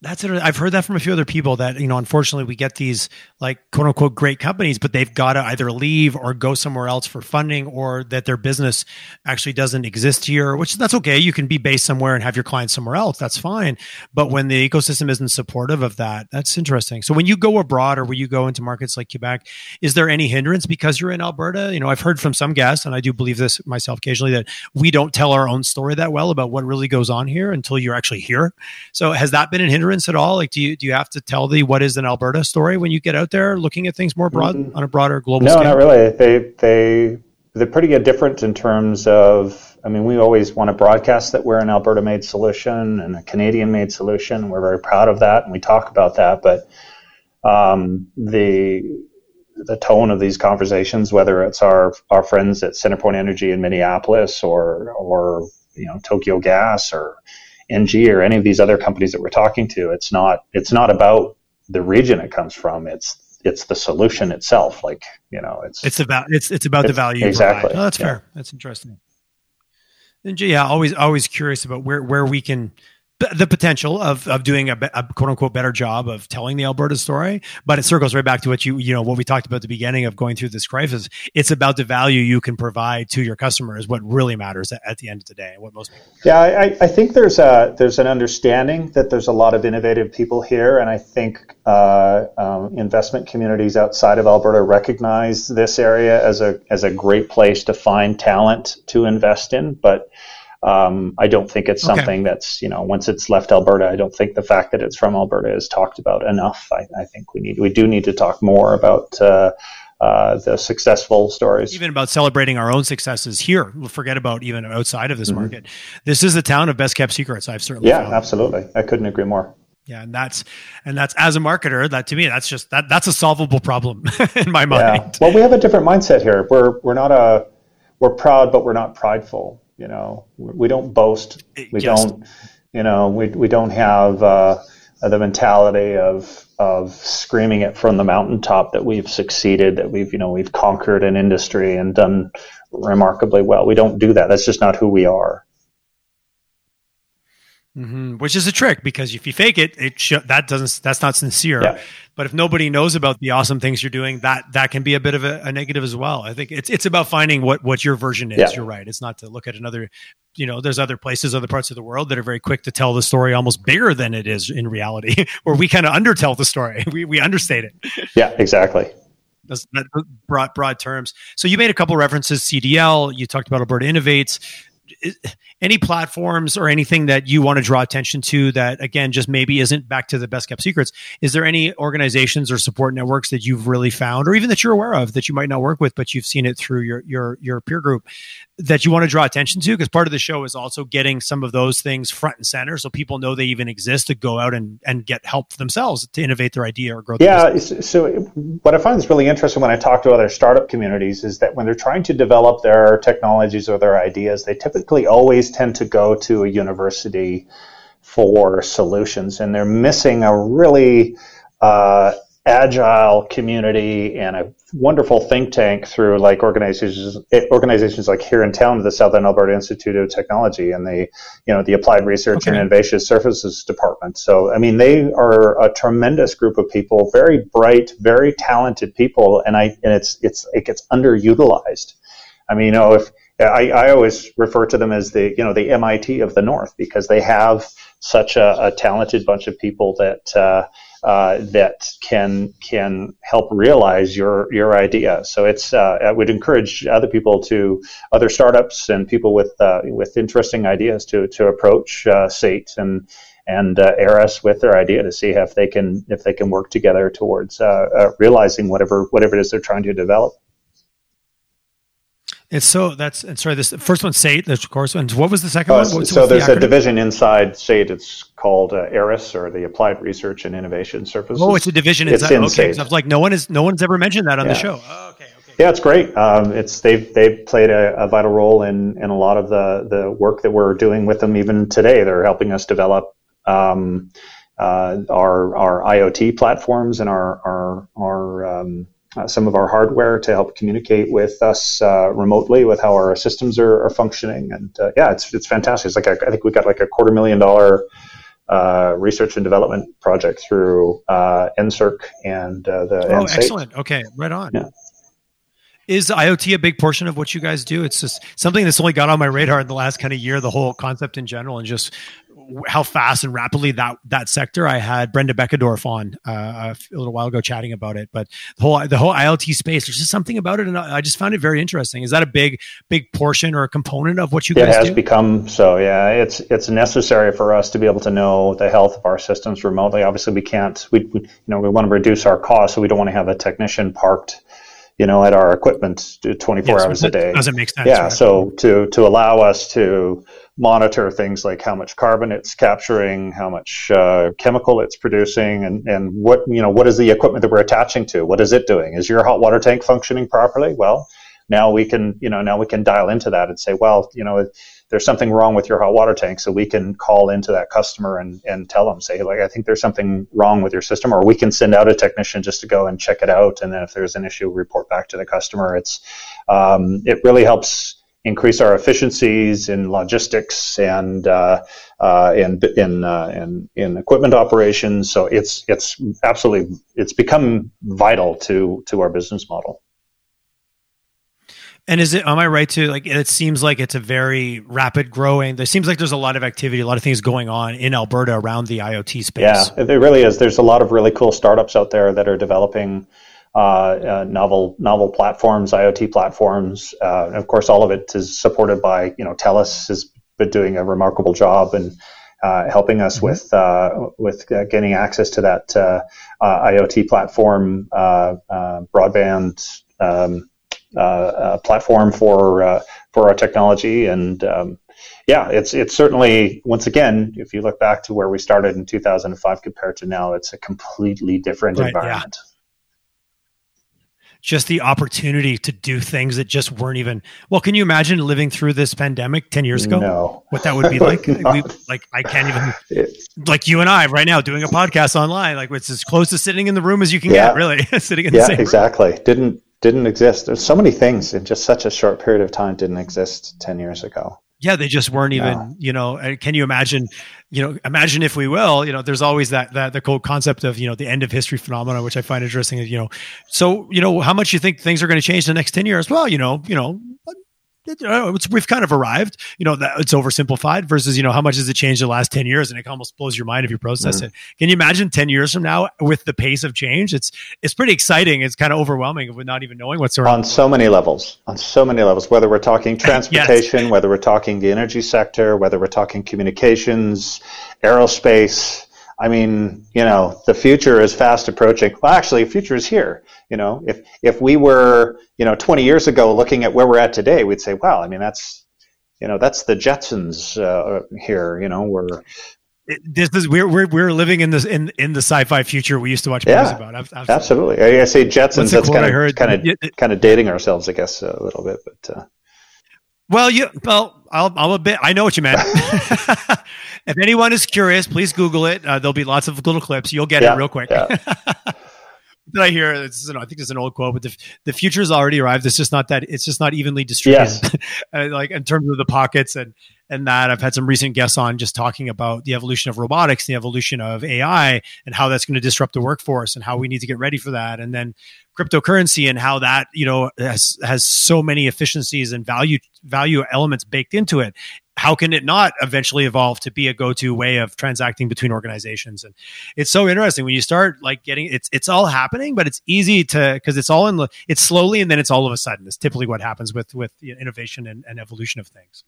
That's it. I've heard that from a few other people that, you know, unfortunately we get these like quote unquote great companies, but they've got to either leave or go somewhere else for funding or that their business actually doesn't exist here, which that's okay. You can be based somewhere and have your clients somewhere else. That's fine. But when the ecosystem isn't supportive of that, that's interesting. So when you go abroad or when you go into markets like Quebec, is there any hindrance because you're in Alberta? You know, I've heard from some guests, and I do believe this myself occasionally, that we don't tell our own story that well about what really goes on here until you're actually here. So has that been a hindrance? Hindrance at all? Like, do you do you have to tell the what is an Alberta story when you get out there looking at things more broad mm-hmm. on a broader global? No, scale? not really. They they they're pretty different in terms of. I mean, we always want to broadcast that we're an Alberta-made solution and a Canadian-made solution. We're very proud of that, and we talk about that. But um, the the tone of these conversations, whether it's our our friends at Centerpoint Energy in Minneapolis or or you know Tokyo Gas or NG or any of these other companies that we're talking to, it's not it's not about the region it comes from. It's it's the solution itself. Like you know, it's it's about it's it's about it's, the value. Exactly. Oh, that's yeah. fair. That's interesting. And yeah, always always curious about where where we can the potential of, of doing a, a, quote unquote better job of telling the Alberta story, but it circles right back to what you you know what we talked about at the beginning of going through this crisis. It's about the value you can provide to your customer is what really matters at, at the end of the day. What most. Yeah, I, I, think there's a there's an understanding that there's a lot of innovative people here, and I think uh, um, investment communities outside of Alberta recognize this area as a as a great place to find talent to invest in, but um, I don't think it's something okay. that's you know once it's left Alberta. I don't think the fact that it's from Alberta is talked about enough. I, I think we need we do need to talk more about. Uh, uh, the successful stories. Even about celebrating our own successes here. We'll forget about even outside of this mm-hmm. market. This is the town of best kept secrets. I've certainly yeah, absolutely. I couldn't agree more. Yeah, and that's and that's as a marketer, that to me, that's just that that's a solvable problem in my mind. Yeah. Well, we have a different mindset here. We're we're not a we're proud, but we're not prideful. You know, we don't boast. We Just, don't. You know, we we don't have uh, the mentality of of screaming it from the mountaintop that we've succeeded, that we've you know we've conquered an industry and done remarkably well. We don't do that. That's just not who we are. Mm-hmm. Which is a trick because if you fake it, it sh- that doesn't that's not sincere. Yeah. But if nobody knows about the awesome things you're doing, that that can be a bit of a, a negative as well. I think it's it's about finding what what your version is. Yeah. You're right. It's not to look at another. You know, there's other places, other parts of the world that are very quick to tell the story almost bigger than it is in reality, where we kind of undertell the story. We we understate it. Yeah, exactly. That's broad broad terms. So you made a couple references. CDL. You talked about Alberta Innovates any platforms or anything that you want to draw attention to that again just maybe isn't back to the best kept secrets. Is there any organizations or support networks that you've really found or even that you're aware of that you might not work with but you've seen it through your your your peer group that you want to draw attention to? Because part of the show is also getting some of those things front and center so people know they even exist to go out and, and get help for themselves to innovate their idea or grow yeah so what i find is really interesting when i talk to other startup communities is that when they're trying to develop their technologies or their ideas they typically always tend to go to a university for solutions and they're missing a really uh, agile community and a wonderful think tank through like organizations organizations like here in town the Southern Alberta Institute of Technology and the you know the Applied Research okay. and Innovation Services Department. So I mean they are a tremendous group of people, very bright, very talented people, and I and it's it's it gets underutilized. I mean, you know, if I, I always refer to them as the you know the MIT of the North because they have such a, a talented bunch of people that uh, uh, that can can help realize your your idea. So it's uh, I would encourage other people to other startups and people with uh, with interesting ideas to to approach uh, SAIT and and uh, ARIS with their idea to see if they can if they can work together towards uh, realizing whatever whatever it is they're trying to develop. It's so that's and sorry. This first one, SAIT, of course. And what was the second Oh, one? so What's- so what's the there's a division inside SAIT. It's called uh, ARIS, or the Applied Research and Innovation Services. Oh, it's a division It's inside. in okay, SAIT. so I was like, no one is no one's ever mentioned that on the show. Oh, okay, okay. Yeah, it's great. Um, it's they've they've played a, a vital role in in a lot of the the work that we're doing with them even today. They're helping us develop um, uh, our our IoT platforms and our our our um, uh, some of our hardware to help communicate with us uh, remotely with how our systems are, are functioning. And uh, yeah, it's it's fantastic. It's like a, I think we got like a quarter million dollar. Uh, research and development project through uh, NSERC and uh, the Oh, NSAIT. excellent. Okay, right on. Yeah. Is IoT a big portion of what you guys do? It's just something that's only got on my radar in the last kind of year, the whole concept in general, and just how fast and rapidly that that sector. I had Brenda Beckendorf on uh, a f- a little while ago chatting about it, but the whole the whole IoT space. There's just something about it, and I just found it very interesting. Is that a big big portion or a component of what you guys do It has do? become so. Yeah, it's it's necessary for us to be able to know the health of our systems remotely. Obviously, we can't. We, we you know we want to reduce our costs, so we don't want to have a technician parked, you know, at our equipment 24 Yes, hours a day. Doesn't make sense. Yeah, right? so to to allow us to monitor things like how much carbon it's capturing, how much uh, chemical it's producing, and and what you know what is the equipment that we're attaching to? What is it doing? Is your hot water tank functioning properly? Well, now we can you know now we can dial into that and say, well, you know. There's something wrong with your hot water tank, so we can call into that customer and, and tell them, say, like, I think there's something wrong with your system, or we can send out a technician just to go and check it out, and then if there's an issue, report back to the customer. It's um, it really helps increase our efficiencies in logistics and uh, uh, in in, uh, in in equipment operations. So it's it's absolutely it's become vital to to our business model. And is it? Am I right to like? It seems like it's a very rapid growing. There seems like there's a lot of activity, a lot of things going on in Alberta around the IoT space. Yeah, it really is. There's a lot of really cool startups out there that are developing novel novel platforms, IoT platforms. Uh, and of course, all of it is supported by you know TELUS has been doing a remarkable job and uh, helping us with uh, with uh, getting access to that uh, uh, IoT platform, uh, uh, broadband um, uh, uh, platform for uh, for our technology and. Um, yeah, it's it's certainly once again, if you look back to where we started in 2005 compared to now, it's a completely different Right, yeah. Just the opportunity to do things that just weren't even. Well, can you imagine living through this pandemic ten years ago? No, What that would be like? We, like I can't even. Like you and I right now doing a podcast online. Like it's as close to sitting in the room as you can Yeah. get. Really, sitting in the yeah, same room. exactly. Didn't didn't exist. There's so many things in just such a short period of time didn't exist 10 years ago. Yeah, they just weren't even, you know, can you imagine, you know, imagine if we will, you know, there's always that, that, the cool concept of, you know, the end of history phenomena, which I find interesting, you know, so, you know, how much you think things are going to change in the next 10 years? Well, you know, you know, it, it's, we've kind of arrived, you know, that it's oversimplified versus, you know, how much has it changed the last 10 years? And it almost blows your mind if you process Mm-hmm. it. Can you imagine 10 years from now with the pace of change? It's, it's pretty exciting. It's kind of overwhelming with not even knowing what's around. On so many levels, on so many levels, whether we're talking transportation, whether we're talking the energy sector, whether we're talking communications, aerospace. I mean, you know, the future is fast approaching. Well, actually, the future is here. You know, if if we were, you know, 20 years ago looking at where we're at today, we'd say, well, I mean, that's, you know, that's the Jetsons uh, here. You know, we're It- this is we're, we're we're living in this in in the sci-fi future we used to watch Yeah, movies about. Ab- Absolutely. absolutely. I, I say Jetsons. That's kind of kind of kind of dating ourselves, I guess, a little bit. But uh, Well, you well, I'll, I'm a bit. I know what you meant. if anyone is curious, please Google it. Uh, there'll be lots of little clips. You'll get Yeah, it real quick. yeah. Did I hear? It's, I think it's an old quote, but the the future's already arrived. It's just not that. It's just not evenly distributed. uh, like in terms of the pockets and and that I've had some recent guests on just talking about the evolution of robotics, the evolution of AI, and how that's going to disrupt the workforce, and how we need to get ready for that, and then cryptocurrency and how that you know has has so many efficiencies and value value elements baked into it. How can it not eventually evolve to be a go-to way of transacting between organizations? And it's so interesting when you start like getting it's it's all happening, but it's easy to because it's all in the it's slowly and then it's all of a sudden. It's typically what happens with with innovation and, and evolution of things.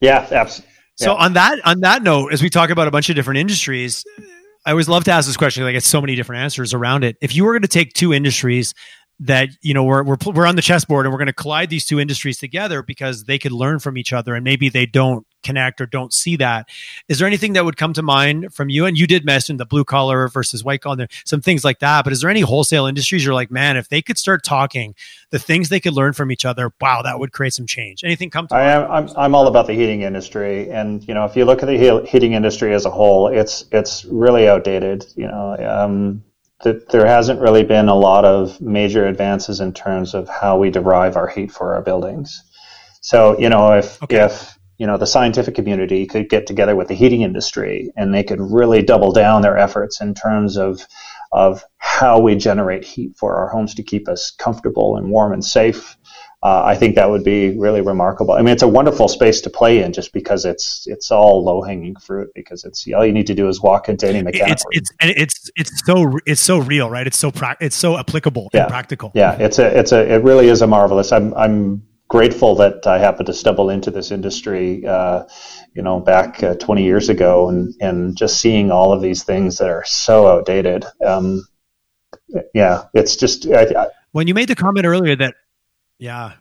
yeah, absolutely. So Yeah. on that on that note, as we talk about a bunch of different industries, I always love to ask this question. Like, it's so many different answers around it. If you were going to take two industries that you know we're we're we're on the chessboard and we're going to collide these two industries together because they could learn from each other and maybe they don't connect or don't see that. Is there anything that would come to mind from you? And you did mention the blue collar versus white collar, some things like that. But is there any wholesale industries you're like, man, if they could start talking, the things they could learn from each other, wow, that would create some change. Anything come to I mind? am, I'm, I'm all about the heating industry, and you know, if you look at the heating industry as a whole, it's it's really outdated. You know, um, that there hasn't really been a lot of major advances in terms of how we derive our heat for our buildings. So, you know, if okay. if you know the scientific community could get together with the heating industry and they could really double down their efforts in terms of of how we generate heat for our homes to keep us comfortable and warm and safe uh, I think that would be really remarkable. I mean, it's a wonderful space to play in just because it's it's all low hanging fruit because it's all you need to do is walk into any mechanic. It's it's it's it's so it's so real, right? It's so pra- it's so applicable yeah. and practical. Yeah, it's a it's a it really is a marvelous. I'm I'm grateful that I happened to stumble into this industry, uh, you know, back uh, 20 years ago, and and just seeing all of these things that are so outdated. Um, yeah, it's just I, I, when you made the comment earlier that yeah.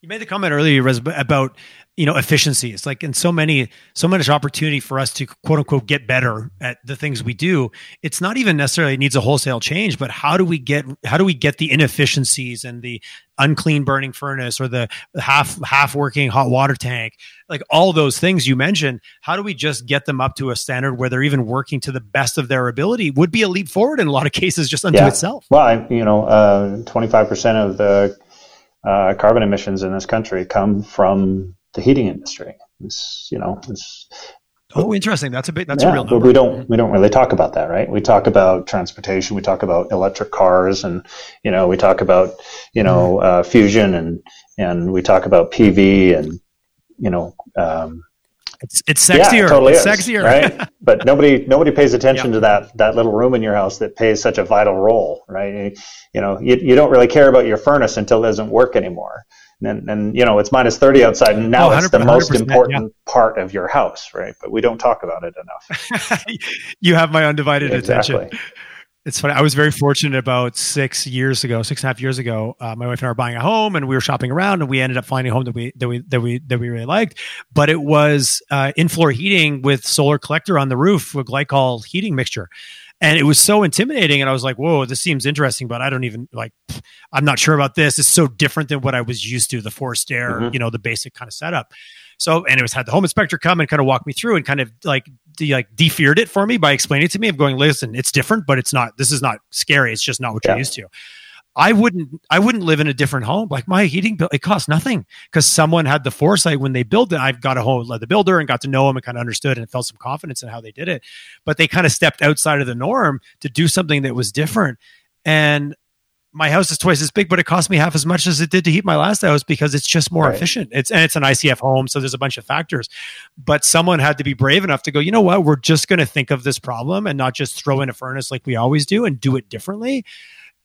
You made the comment earlier about you know efficiency. It's like in so many so much opportunity for us to quote unquote get better at the things we do. It's not even necessarily needs a wholesale change, but how do we get how do we get the inefficiencies and the unclean burning furnace or the half half working hot water tank, like all those things you mentioned. How do we just get them up to a standard where they're even working to the best of their ability? Would be a leap forward in a lot of cases just unto yeah. itself. Well, I, you know, uh, twenty five percent of the uh, carbon emissions in this country come from the heating industry. It's, you know, it's, Oh, interesting. That's a bit. That's yeah, a real number. But we don't. We don't really talk about that, right? We talk about transportation. We talk about electric cars, and you know, we talk about you know mm-hmm. uh, fusion, and and we talk about PV, and you know, um, it's it's sexier. Yeah, it totally it's is, sexier, right? but nobody nobody pays attention to that that little room in your house that plays such a vital role, right? You know, you, you don't really care about your furnace until it doesn't work anymore. And, and you know it's minus 30 outside and now oh, it's the most important yeah. part of your house right but we don't talk about it enough you have my undivided exactly. attention it's funny. I was very fortunate about six years ago, six and a half years ago. Uh, my wife and I were buying a home, and we were shopping around, and we ended up finding a home that we that we that we that we really liked. But it was uh, in floor heating with solar collector on the roof with glycol heating mixture, and it was so intimidating. And I was like, "Whoa, this seems interesting," but I don't even like. I'm not sure about this. It's so different than what I was used to. The forced air, mm-hmm. you know, the basic kind of setup. So, and it was had the home inspector come and kind of walk me through and kind of like de, like de-feared it for me by explaining it to me of going, listen, it's different, but it's not. This is not scary. It's just not what yeah. you're used to. I wouldn't I wouldn't live in a different home. Like my heating bill, it costs nothing because someone had the foresight when they built it. I've got a home, led the builder and got to know him and kind of understood and felt some confidence in how they did it. But they kind of stepped outside of the norm to do something that was different. And my house is twice as big, but it cost me half as much as it did to heat my last house because it's just more right. efficient. It's and it's an ICF home, so there's a bunch of factors. But someone had to be brave enough to go, you know what, we're just going to think of this problem and not just throw in a furnace like we always do and do it differently.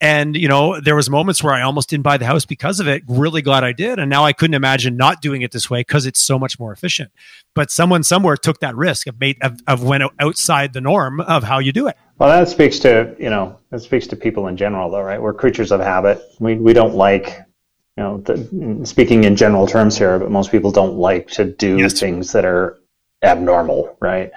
And you know, there was moments where I almost didn't buy the house because of it. Really glad I did, and now I couldn't imagine not doing it this way because it's so much more efficient. But someone somewhere took that risk of made of, of went outside the norm of how you do it. Well, that speaks to you know that speaks to people in general, though, right? We're creatures of habit. We we don't like you know the, speaking in general terms here, but most people don't like to do yes. things that are abnormal, right?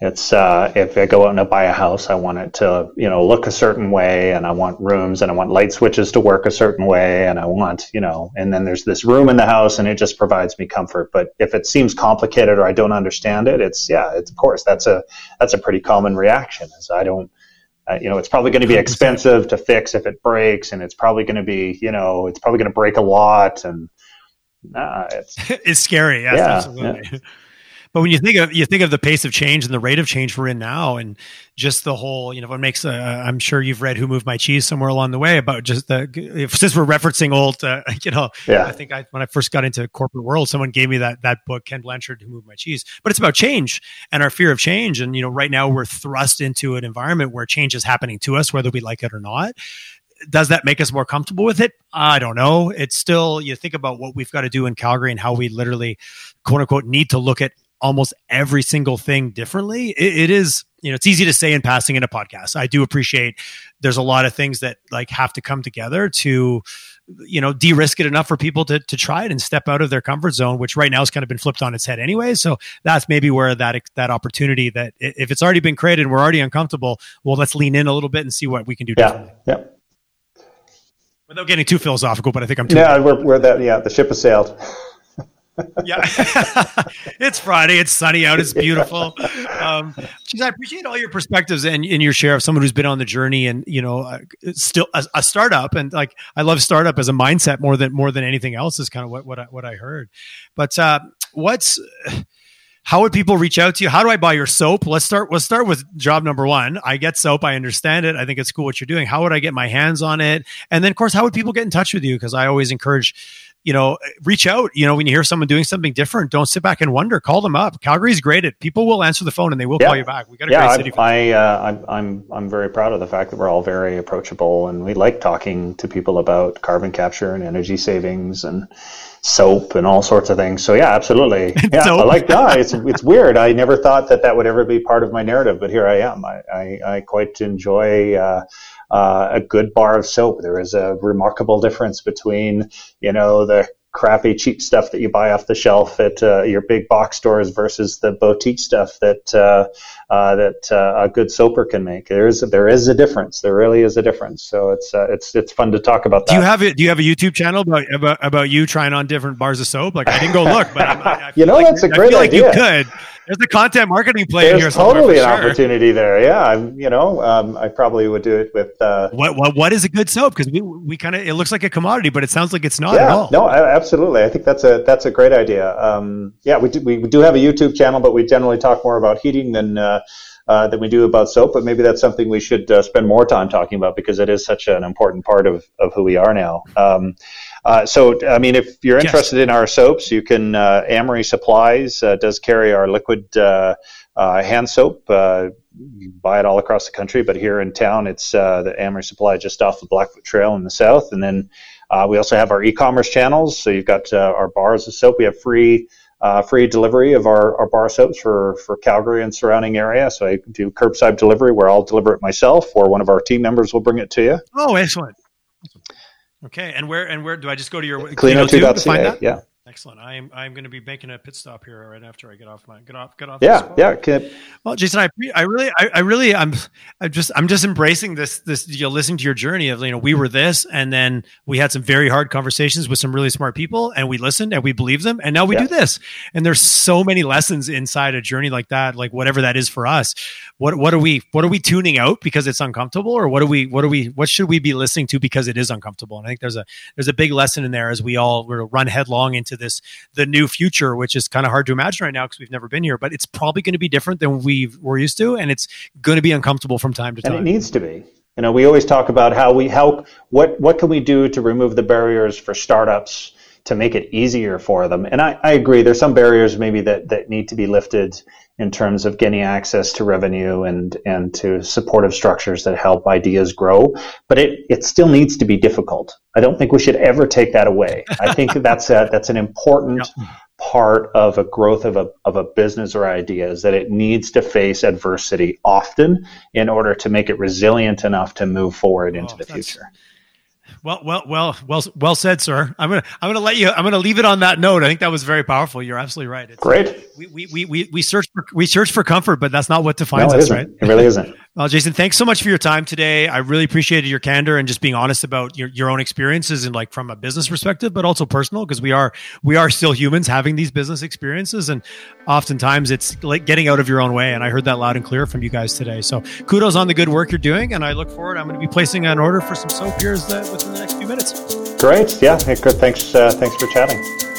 It's uh, if I go out and I buy a house, I want it to you know look a certain way, and I want rooms, and I want light switches to work a certain way, and I want you know, and then there's this room in the house, and it just provides me comfort. But if it seems complicated or I don't understand it, it's yeah, it's of course that's a that's a pretty common reaction. Is I don't. Uh, you know, it's probably going to be expensive to fix if it breaks, and it's probably going to be, you know, it's probably going to break a lot, and nah, it's it's scary. Yes, yeah, absolutely. Yeah. But when you think of you think of the pace of change and the rate of change we're in now, and just the whole, you know, what makes. Uh, I'm sure you've read "Who Moved My Cheese" somewhere along the way about just the. If, since we're referencing old, uh, you know, yeah. I think I, when I first got into corporate world, someone gave me that that book, Ken Blanchard, "Who Moved My Cheese." But it's about change and our fear of change, and you know, right now we're thrust into an environment where change is happening to us, whether we like it or not does that make us more comfortable with it? I don't know. It's still, you think about what we've got to do in Calgary and how we literally, quote unquote, need to look at almost every single thing differently. it, it is you know, it's easy to say in passing in a podcast. I do appreciate there's a lot of things that like have to come together to, you know, de-risk it enough for people to to try it and step out of their comfort zone, which right now has kind of been flipped on its head anyway. So that's maybe where that that opportunity that if it's already been created and we're already uncomfortable, well, let's lean in a little bit and see what we can do. Yeah, yeah. Without getting too philosophical, but I think I'm too. Yeah, we're, we're that. Yeah, the ship has sailed yeah, it's Friday. It's sunny out. It's beautiful. Um, geez, I appreciate all your perspectives and, and your share of someone who's been on the journey and you know uh, still a, a, startup and like I love startup as a mindset more than more than anything else is kind of what what I, what I heard. But uh, what's how would people reach out to you? How do I buy your soap? Let's start. Let's start with job number one. I get soap. I understand it. I think it's cool what you're doing. How would I get my hands on it? And then, of course, how would people get in touch with you? Because I always encourage you know, reach out. You know, when you hear someone doing something different, don't sit back and wonder. Call them up. Calgary's great at people will answer the phone and they will yeah. call you back. We got a yeah, great city. I, uh, I'm, I'm, I'm very proud of the fact that we're all very approachable and we like talking to people about carbon capture and energy savings and soap and all sorts of things. So yeah, absolutely. Yeah, I like that. It's it's weird. I never thought that that would ever be part of my narrative, but here I am. I I, I quite enjoy. Uh, uh, a good bar of soap. There is a remarkable difference between, you know, the crappy cheap stuff that you buy off the shelf at uh, your big box stores versus the boutique stuff that uh, uh, that uh, a good soaper can make. There is there is a difference. There really is a difference. So it's uh, it's it's fun to talk about that. Do you have it? Do you have a YouTube channel about about, about you trying on different bars of soap? Like I didn't go look, but I, I you know like, that's a great idea. Like you could there's a content marketing play There's here. totally an sure. opportunity there. Yeah, I'm. You know, um, I probably would do it with. Uh, what what what is a good soap? Because we we kind of it looks like a commodity, but it sounds like it's not yeah, at all. No, absolutely. I think that's a that's a great idea. Um, yeah, we do, we do have a YouTube channel, but we generally talk more about heating than. Uh, uh, than we do about soap, but maybe that's something we should uh, spend more time talking about because it is such an important part of, of who we are now. Um, uh, so, I mean, if you're interested yes. in our soaps, you can. Uh, Amory Supplies uh, does carry our liquid uh, uh, hand soap. Uh, you buy it all across the country, but here in town, it's the Amory Supply just off the Blackfoot Trail in the south. And then we also have our e-commerce channels. So you've got our bars of soap. We have free. Uh, free delivery of our, our bar soaps for, for Calgary and surrounding area. So I do curbside delivery where I'll deliver it myself, or one of our team members will bring it to you. Oh, excellent! Okay, and where and where do I just go to your cleano2.ca? To find that? Yeah. Excellent. I'm I'm going to be making a pit stop here right after I get off my get off get off. Yeah, yeah. Can, well, Jason, I I really I, I really I'm I'm just I'm just embracing this this you know listening to your journey of you know we were this and then we had some very hard conversations with some really smart people and we listened and we believed them and now we yeah. do this and there's so many lessons inside a journey like that like whatever that is for us. What what are we what are we tuning out because it's uncomfortable or what are we what are we what should we be listening to because it is uncomfortable? And I think there's a there's a big lesson in there as we all run headlong into this the new future, which is kind of hard to imagine right now because we've never been here. But it's probably going to be different than we were used to, and it's going to be uncomfortable from time to time. And it needs to be. You know, we always talk about how we help. what what can we do to remove the barriers for startups to make it easier for them. And I, I agree, there's some barriers maybe that, that need to be lifted in terms of getting access to revenue and, and to supportive structures that help ideas grow. But it, it still needs to be difficult. I don't think we should ever take that away. I think that's a, that's an important yep. part of a growth of a, of a business or idea is that it needs to face adversity often in order to make it resilient enough to move forward into oh, the future. Well, well, well, well, well said, sir. I'm gonna, I'm gonna let you. I'm gonna leave it on that note. I think that was very powerful. You're absolutely right. It's, Great. We, we, we, we search for, we search for comfort, but that's not what defines no, us, isn't. right? It really isn't. Well, Jason, thanks so much for your time today. I really appreciated your candor and just being honest about your, your own experiences and like from a business perspective, but also personal because we are we are still humans having these business experiences, and oftentimes it's like getting out of your own way. And I heard that loud and clear from you guys today. So kudos on the good work you're doing, and I look forward. I'm going to be placing an order for some soap here within the next few minutes. Great, yeah, good. Thanks, uh, thanks for chatting.